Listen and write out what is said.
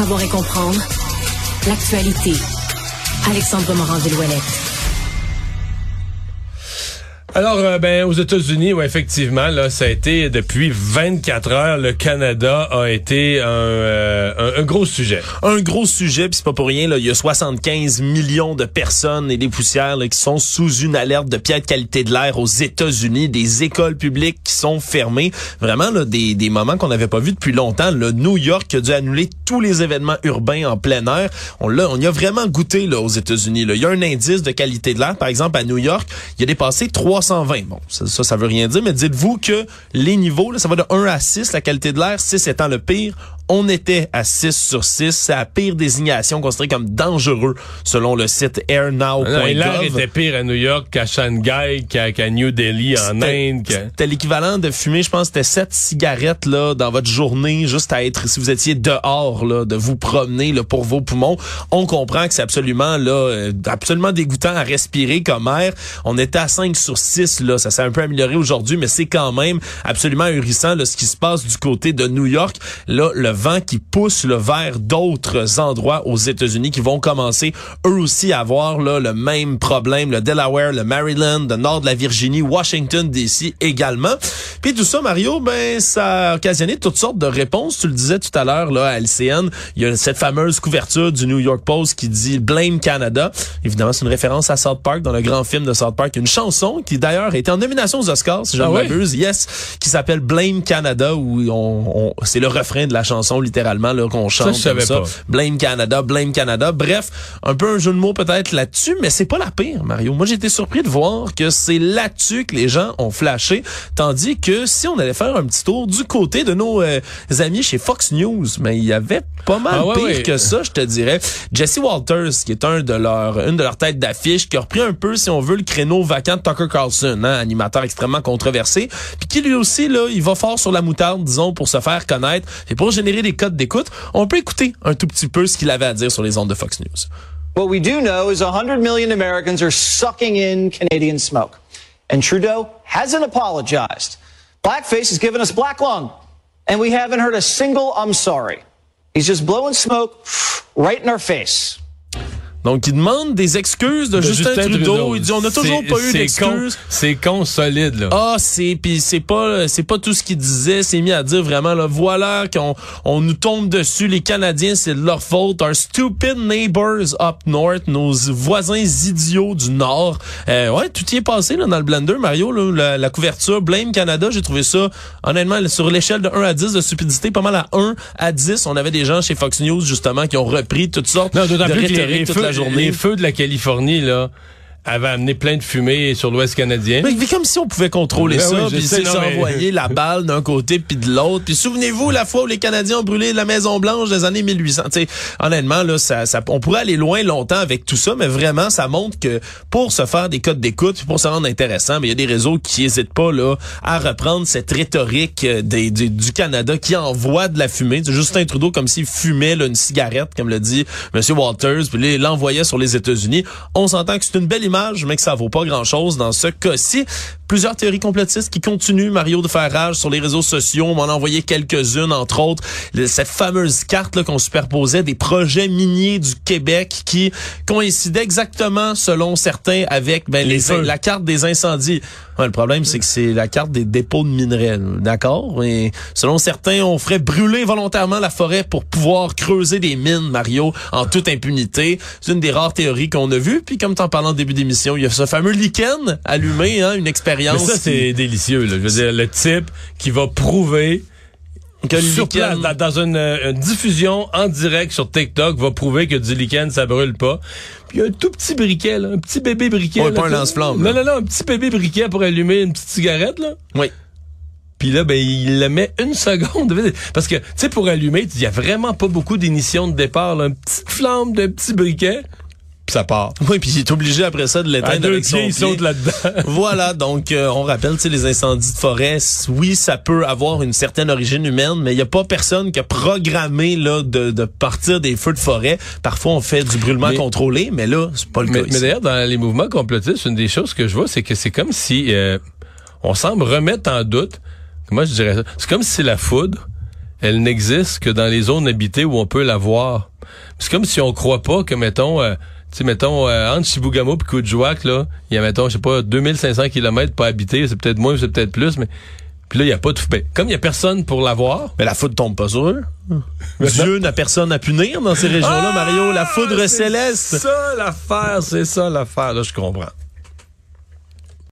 savoir et comprendre l'actualité. Alexandre Morand-Villouellette. Alors, euh, ben, aux États-Unis, ouais, effectivement, là, ça a été depuis 24 heures, le Canada a été un, euh, un, gros sujet. Un gros sujet, puis c'est pas pour rien. Là, il y a 75 millions de personnes et des poussières là, qui sont sous une alerte de piètre qualité de l'air aux États-Unis, des écoles publiques qui sont fermées. Vraiment, là, des, des moments qu'on n'avait pas vus depuis longtemps. Le New York a dû annuler tous les événements urbains en plein air. On l'a, on y a vraiment goûté là aux États-Unis. Il y a un indice de qualité de l'air, par exemple à New York, il a dépassé 3 320. Bon, ça, ça, veut rien dire, mais dites-vous que les niveaux, là, ça va de 1 à 6, la qualité de l'air, 6 étant le pire. On était à 6 sur 6. C'est la pire désignation considérée comme dangereux selon le site airnow.gov. L'air était pire à New York qu'à Shanghai, qu'à New Delhi en Inde. C'était l'équivalent de fumer, je pense, c'était 7 cigarettes là dans votre journée, juste à être, si vous étiez dehors, là, de vous promener là, pour vos poumons. On comprend que c'est absolument là, euh, absolument dégoûtant à respirer comme air. On était à 5 sur 6, ça s'est un peu amélioré aujourd'hui, mais c'est quand même absolument ahurissant là, ce qui se passe du côté de New York. Là, le vent qui pousse le vers d'autres endroits aux États-Unis qui vont commencer eux aussi à avoir là, le même problème, le Delaware, le Maryland, le nord de la Virginie, Washington DC également. Puis tout ça, Mario, ben ça a occasionné toutes sortes de réponses. Tu le disais tout à l'heure là à LCN, il y a cette fameuse couverture du New York Post qui dit Blame Canada. Évidemment, c'est une référence à South Park dans le grand film de South Park, une chanson qui d'ailleurs était en nomination aux Oscars, si je ne ah m'abuse, yes, qui s'appelle Blame Canada où on, on c'est le refrain de la chanson littéralement là qu'on chante ça, comme ça. Blame Canada, Blame Canada. Bref, un peu un jeu de mots peut-être là-dessus, mais c'est pas la pire, Mario. Moi, j'ai été surpris de voir que c'est là-dessus que les gens ont flashé, tandis que si on allait faire un petit tour du côté de nos euh, amis chez Fox News, mais il y avait pas mal ah pire que ça, je te dirais. Jesse Walters, qui est un de leurs, une de leurs têtes d'affiche, qui a repris un peu, si on veut, le créneau vacant de Tucker Carlson, hein, animateur extrêmement controversé, puis qui lui aussi là, il va fort sur la moutarde, disons, pour se faire connaître et pour générer des codes d'écoute. On peut écouter un tout petit peu ce qu'il avait à dire sur les ondes de Fox News. What we do know is 100 million Americans are sucking in Canadian smoke. And Trudeau hasn't apologized. Blackface has given us black lung. And we haven't heard a single I'm sorry. He's just blowing smoke right in our face. Donc, il demande des excuses de, Justin, Trudeau. Il dit, on n'a toujours pas eu d'excuses. C'est con solide, là. Ah, c'est, puis c'est pas, c'est pas tout ce qu'il disait. C'est mis à dire vraiment, là, voilà qu'on on nous tombe dessus. Les Canadiens, c'est de leur faute. Our stupid neighbors up north, nos voisins idiots du nord. Euh, ouais, tout y est passé, là, dans le blender, Mario, là, la, couverture Blame Canada. J'ai trouvé ça, honnêtement, sur l'échelle de 1 à 10 de stupidité, pas mal à 1 à 10. On avait des gens chez Fox News, justement, qui ont repris toutes sortes de rhétoriques journée. Les feux de la Californie, là, avait amené plein de fumée sur l'Ouest canadien. Mais, comme si on pouvait contrôler ben ça, puis s'envoyer la balle d'un côté puis de l'autre. Puis souvenez-vous la fois où les Canadiens ont brûlé la Maison Blanche des années 1800. T'sais, honnêtement là, ça, ça, on pourrait aller loin longtemps avec tout ça, mais vraiment ça montre que pour se faire des codes d'écoute, pour se rendre intéressant, mais il y a des réseaux qui hésitent pas là à reprendre cette rhétorique euh, des, du Canada qui envoie de la fumée. C'est Justin Trudeau comme s'il fumait là, une cigarette, comme le dit Monsieur Walters, puis l'envoyait sur les États-Unis. On s'entend que c'est une belle mais que ça vaut pas grand-chose dans ce cas-ci. Plusieurs théories complotistes qui continuent, Mario, de faire rage sur les réseaux sociaux. On m'en a envoyé quelques-unes, entre autres. Cette fameuse carte qu'on superposait des projets miniers du Québec qui coïncidaient exactement, selon certains, avec ben, les, la carte des incendies. le problème, c'est que c'est la carte des dépôts de minerais. D'accord? Et selon certains, on ferait brûler volontairement la forêt pour pouvoir creuser des mines, Mario, en toute impunité. C'est une des rares théories qu'on a vues. Puis comme t'en parlais en début d'émission, il y a ce fameux lichen allumé, hein, une expérience mais ça, c'est délicieux. Là. Je veux dire, le type qui va prouver que sur place, dans, une, diffusion en direct sur TikTok, va prouver que du lichen, ça brûle pas. Puis un tout petit briquet, là, un petit bébé briquet. pas un lance-flamme. Non, non, non, un petit bébé briquet pour allumer une petite cigarette, là. Oui. Puis là, ben, il le met une seconde. Parce que, tu sais, pour allumer, il y a vraiment pas beaucoup d'émissions de départ. Là. Une petite flamme d'un petit briquet ça part. Oui, puis il est obligé après ça de l'éteindre avec son pied. saute là-dedans. voilà, donc euh, on rappelle, tu sais, les incendies de forêt, oui, ça peut avoir une certaine origine humaine, mais il n'y a pas personne qui a programmé là de, de, partir des feux de forêt. Parfois, on fait du brûlement contrôlé, mais là, c'est pas le cas. Mais d'ailleurs, dans les mouvements complotistes, une des choses que je vois, c'est que c'est comme si euh, on semble remettre en doute. Moi, je dirais ça. C'est comme si la foudre elle n'existe que dans les zones habitées où on peut la voir. C'est comme si on croit pas que, mettons, euh, sais, mettons, euh, entre Chibougamau et Coudjouac, là, il y a, mettons, je sais pas, 2500 km pas habités, c'est peut-être moins, c'est peut-être plus, mais puis là, il n'y a pas de ben, Comme il n'y a personne pour l'avoir. Mais la foudre tombe pas sur eux. Dieu n'a personne à punir dans ces régions-là, ah, Mario. La foudre céleste. C'est ça l'affaire, c'est ça l'affaire. Là, je comprends.